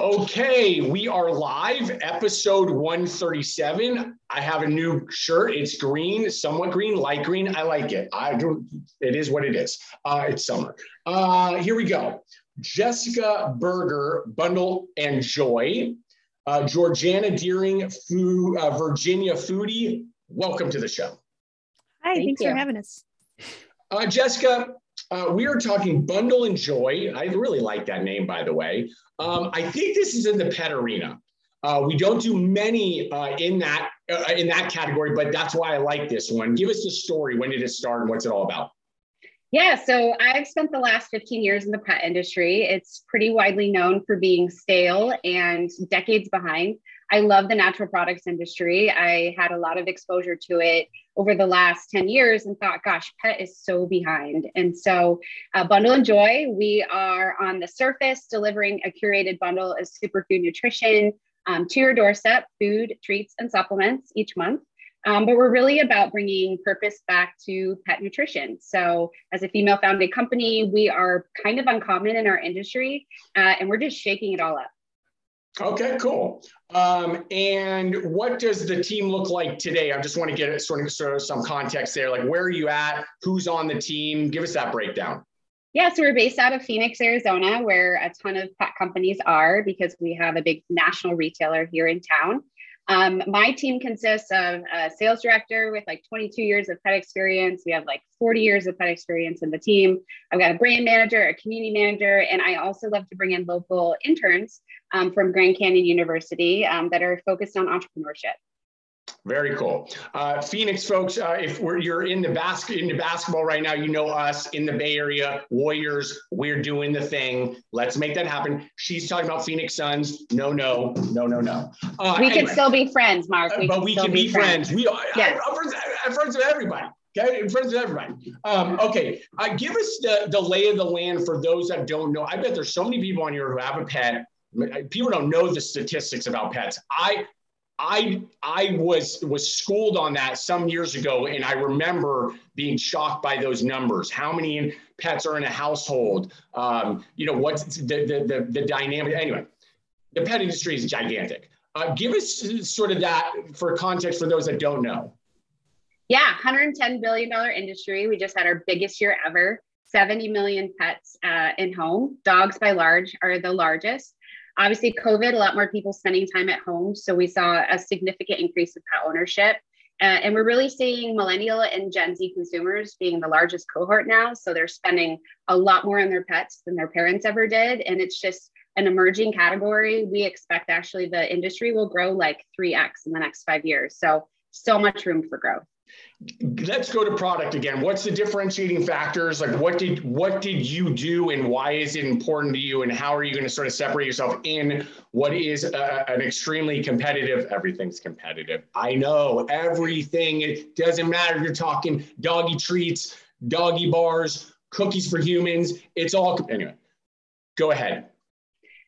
Okay, we are live, episode 137. I have a new shirt. It's green, somewhat green, light green. I like it. I do. It is what it is. Uh, it's summer. Uh, here we go. Jessica Berger, Bundle and Joy. Uh, Georgiana Deering, Fu, uh, Virginia Foodie. Welcome to the show. Hi, Thank thanks you. for having us. Uh, Jessica, uh, we are talking Bundle and Joy. I really like that name, by the way. Um, I think this is in the pet arena. Uh, we don't do many uh, in that uh, in that category, but that's why I like this one. Give us the story. When did it start, and what's it all about? Yeah, so I've spent the last 15 years in the pet industry. It's pretty widely known for being stale and decades behind. I love the natural products industry. I had a lot of exposure to it over the last 10 years and thought, gosh, pet is so behind. And so, uh, Bundle and Joy, we are on the surface delivering a curated bundle of superfood nutrition um, to your doorstep, food, treats, and supplements each month. Um, but we're really about bringing purpose back to pet nutrition. So, as a female founded company, we are kind of uncommon in our industry uh, and we're just shaking it all up. Okay, cool. Um, and what does the team look like today? I just want to get sort of, sort of some context there. Like, where are you at? Who's on the team? Give us that breakdown. Yeah, so we're based out of Phoenix, Arizona, where a ton of pet companies are because we have a big national retailer here in town. Um, my team consists of a sales director with like 22 years of pet experience. We have like 40 years of pet experience in the team. I've got a brand manager, a community manager, and I also love to bring in local interns um, from Grand Canyon University um, that are focused on entrepreneurship. Very cool. Uh, Phoenix folks, uh, if you're in the basket into basketball right now, you know us in the Bay Area, Warriors. We're doing the thing. Let's make that happen. She's talking about Phoenix Suns. No, no, no, no, no. Uh, we anyway. can still be friends, Mark. We but we can be, friends. friends. We are yes. I'm, friends, I'm friends with everybody. Okay, in friends with everybody. Um, okay, uh, give us the, the lay of the land for those that don't know. I bet there's so many people on here who have a pet. People don't know the statistics about pets. I I I was was schooled on that some years ago, and I remember being shocked by those numbers. How many pets are in a household? Um, you know what's the, the the the dynamic? Anyway, the pet industry is gigantic. Uh, give us sort of that for context for those that don't know. Yeah, 110 billion dollar industry. We just had our biggest year ever. 70 million pets uh, in home. Dogs by large are the largest obviously covid a lot more people spending time at home. So we saw a significant increase in pet ownership. Uh, and we're really seeing millennial and gen z consumers being the largest cohort now. So they're spending a lot more on their pets than their parents ever did. And it's just an emerging category. We expect actually the industry will grow like 3x in the next five years. So so much room for growth let's go to product again. What's the differentiating factors? Like what did what did you do and why is it important to you? And how are you going to sort of separate yourself in what is a, an extremely competitive everything's competitive. I know everything it doesn't matter if you're talking doggy treats doggy bars cookies for humans it's all anyway go ahead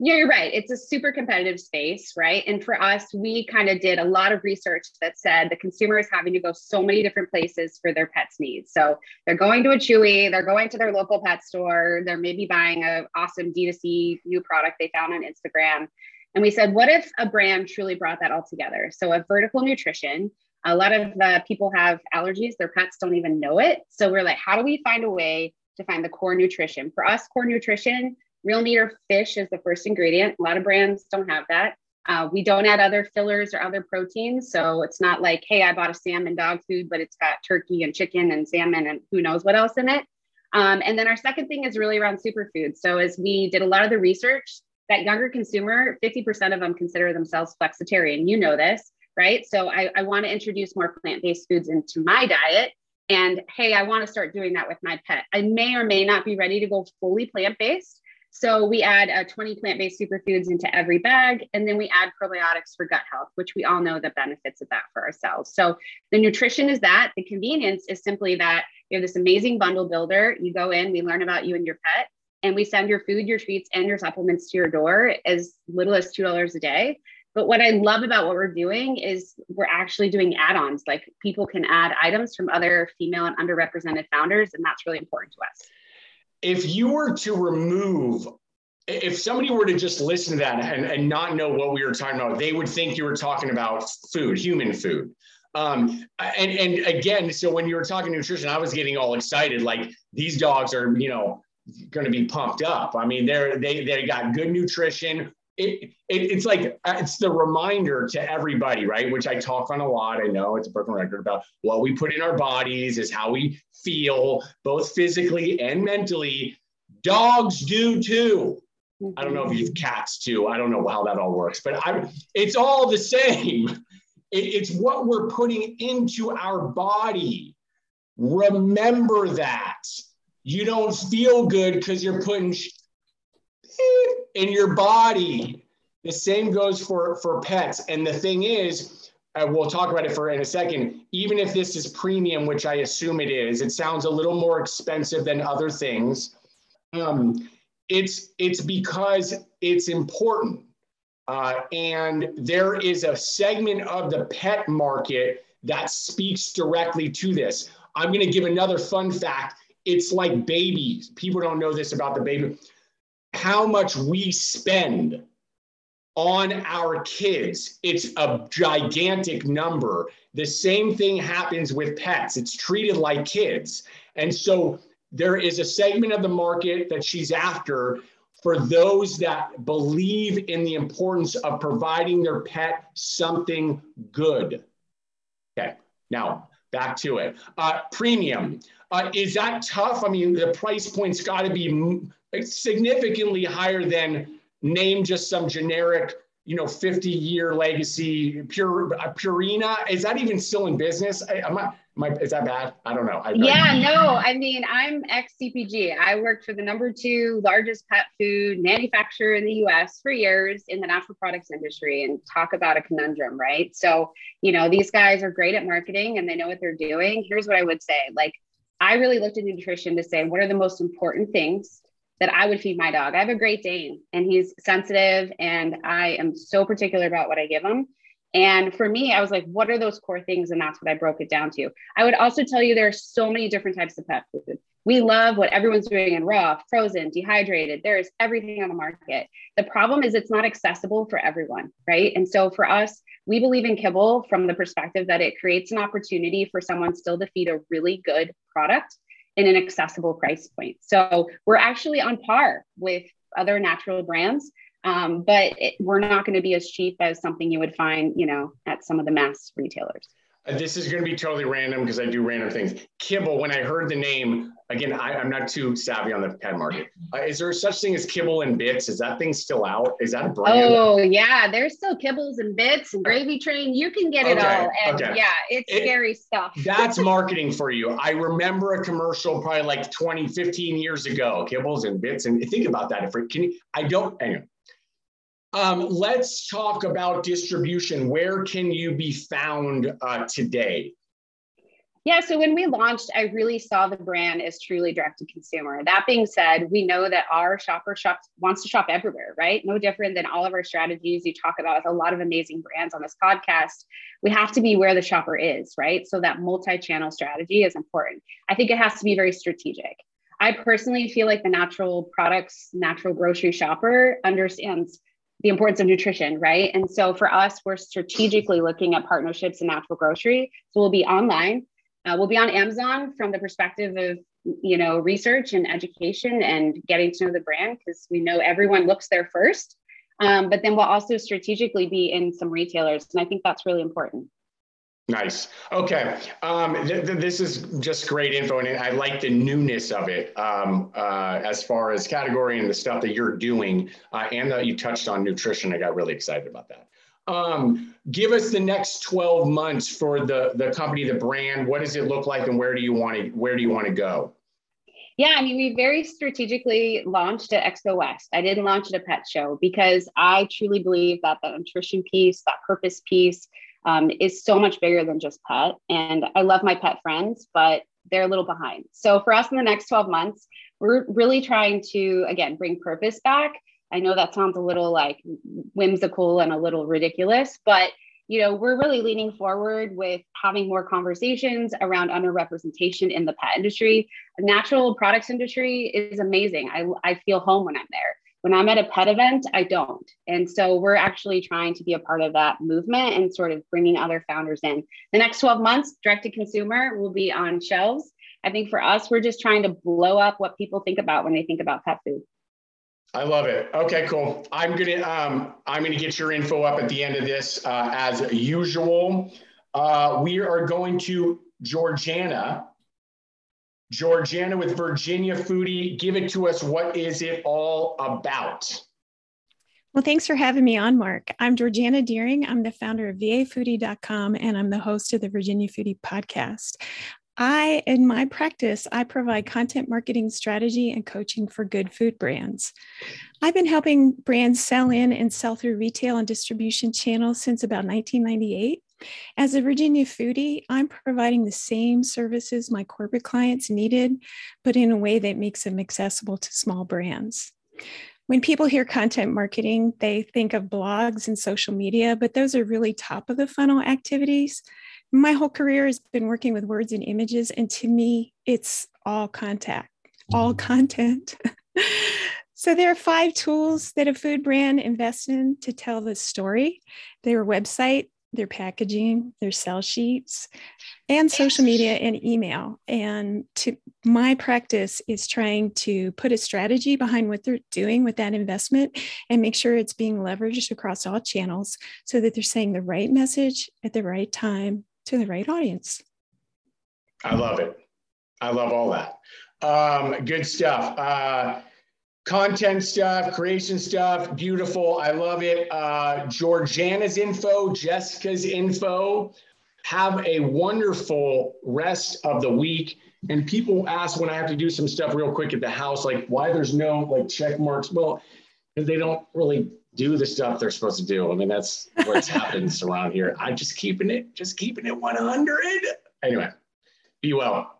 yeah, you're right. It's a super competitive space, right? And for us, we kind of did a lot of research that said the consumer is having to go so many different places for their pet's needs. So they're going to a Chewy, they're going to their local pet store, they're maybe buying an awesome D2C new product they found on Instagram. And we said, what if a brand truly brought that all together? So a vertical nutrition. A lot of uh, people have allergies, their pets don't even know it. So we're like, how do we find a way to find the core nutrition? For us, core nutrition Real meat or fish is the first ingredient. A lot of brands don't have that. Uh, we don't add other fillers or other proteins. So it's not like, hey, I bought a salmon dog food, but it's got turkey and chicken and salmon and who knows what else in it. Um, and then our second thing is really around superfoods. So as we did a lot of the research, that younger consumer, 50% of them consider themselves flexitarian. You know this, right? So I, I want to introduce more plant-based foods into my diet. And hey, I want to start doing that with my pet. I may or may not be ready to go fully plant-based, so we add uh, 20 plant-based superfoods into every bag, and then we add probiotics for gut health, which we all know the benefits of that for ourselves. So the nutrition is that. The convenience is simply that you have this amazing bundle builder. You go in, we learn about you and your pet, and we send your food, your treats, and your supplements to your door as little as $2 a day. But what I love about what we're doing is we're actually doing add ons. Like people can add items from other female and underrepresented founders, and that's really important to us if you were to remove if somebody were to just listen to that and, and not know what we were talking about, they would think you were talking about food, human food. Um, and, and again, so when you were talking nutrition, I was getting all excited. Like these dogs are, you know, going to be pumped up. I mean, they're, they, they got good nutrition. It, it, it's like, uh, it's the reminder to everybody, right? Which I talk on a lot. I know it's a broken record about what we put in our bodies is how we feel both physically and mentally. Dogs do too. I don't know if you have cats too. I don't know how that all works, but I, it's all the same. it's what we're putting into our body. Remember that. You don't feel good because you're putting in your body. The same goes for, for pets. And the thing is, uh, we'll talk about it for in a second. Even if this is premium, which I assume it is, it sounds a little more expensive than other things. Um, it's it's because it's important. Uh, and there is a segment of the pet market that speaks directly to this. I'm going to give another fun fact. It's like babies. People don't know this about the baby. How much we spend on our kids, it's a gigantic number. The same thing happens with pets, it's treated like kids. And so there is a segment of the market that she's after for those that believe in the importance of providing their pet something good. Okay, now back to it. Uh, premium. Uh, is that tough? I mean, the price point's got to be significantly higher than name just some generic you know 50 year legacy pure uh, purina is that even still in business I, am not my, is that bad? I don't know. I, yeah, I, no. I mean, I'm ex CPG. I worked for the number two largest pet food manufacturer in the US for years in the natural products industry and talk about a conundrum, right? So, you know, these guys are great at marketing and they know what they're doing. Here's what I would say like, I really looked at nutrition to say, what are the most important things that I would feed my dog? I have a great Dane and he's sensitive and I am so particular about what I give him. And for me, I was like, what are those core things? And that's what I broke it down to. I would also tell you there are so many different types of pet food. We love what everyone's doing in raw, frozen, dehydrated. There's everything on the market. The problem is it's not accessible for everyone, right? And so for us, we believe in kibble from the perspective that it creates an opportunity for someone still to feed a really good product in an accessible price point. So we're actually on par with other natural brands um, but it, we're not going to be as cheap as something you would find, you know, at some of the mass retailers. This is going to be totally random because I do random things. Kibble, when I heard the name, again, I, am not too savvy on the pet market. Uh, is there such thing as Kibble and Bits? Is that thing still out? Is that a brand? Oh, yeah. There's still Kibbles and Bits and Gravy Train. You can get it okay, all. And okay. yeah, it's it, scary stuff. that's marketing for you. I remember a commercial probably like 20, 15 years ago, Kibbles and Bits. And think about that. If can you, I don't, anyway. Um, let's talk about distribution. Where can you be found uh, today? Yeah, so when we launched, I really saw the brand as truly direct to consumer. That being said, we know that our shopper shops wants to shop everywhere, right? No different than all of our strategies you talk about with a lot of amazing brands on this podcast. We have to be where the shopper is, right? So that multi-channel strategy is important. I think it has to be very strategic. I personally feel like the natural products, natural grocery shopper understands the importance of nutrition, right? And so for us, we're strategically looking at partnerships in natural grocery. So we'll be online. Uh, we'll be on Amazon from the perspective of you know research and education and getting to know the brand because we know everyone looks there first. Um, but then we'll also strategically be in some retailers, and I think that's really important. Nice. Okay. Um, th- th- this is just great info, and I like the newness of it um, uh, as far as category and the stuff that you're doing. Uh, and that you touched on nutrition. I got really excited about that. Um, give us the next 12 months for the the company, the brand. What does it look like, and where do you want to where do you want to go? Yeah, I mean, we very strategically launched at Expo West. I didn't launch at a pet show because I truly believe that the nutrition piece, that purpose piece, um, is so much bigger than just pet. And I love my pet friends, but they're a little behind. So for us in the next 12 months, we're really trying to, again, bring purpose back. I know that sounds a little like whimsical and a little ridiculous, but you know, we're really leaning forward with having more conversations around underrepresentation in the pet industry. The natural products industry is amazing. I, I feel home when I'm there when I'm at a pet event, I don't. And so we're actually trying to be a part of that movement and sort of bringing other founders in. The next 12 months, direct to consumer will be on shelves. I think for us, we're just trying to blow up what people think about when they think about pet food. I love it. Okay, cool. I'm gonna um, I'm gonna get your info up at the end of this uh, as usual. Uh, we are going to Georgiana Georgiana with Virginia Foodie. Give it to us. What is it all about? Well, thanks for having me on, Mark. I'm Georgiana Deering. I'm the founder of vafoodie.com and I'm the host of the Virginia Foodie podcast. I, in my practice, I provide content marketing strategy and coaching for good food brands. I've been helping brands sell in and sell through retail and distribution channels since about 1998. As a Virginia foodie, I'm providing the same services my corporate clients needed, but in a way that makes them accessible to small brands. When people hear content marketing, they think of blogs and social media, but those are really top of the funnel activities. My whole career has been working with words and images, and to me, it's all contact, all mm-hmm. content. So there are five tools that a food brand invests in to tell the story. Their website, their packaging, their sell sheets, and social media and email. And to my practice is trying to put a strategy behind what they're doing with that investment and make sure it's being leveraged across all channels so that they're saying the right message at the right time to the right audience. I love it. I love all that. Um, good stuff. Uh, content stuff, creation stuff, beautiful. I love it. Uh, Georgiana's info, Jessica's info. Have a wonderful rest of the week. And people ask when I have to do some stuff real quick at the house, like why there's no like check marks. Well, because they don't really do the stuff they're supposed to do. I mean, that's what's happens around here. I'm just keeping it, just keeping it 100. Anyway, be well.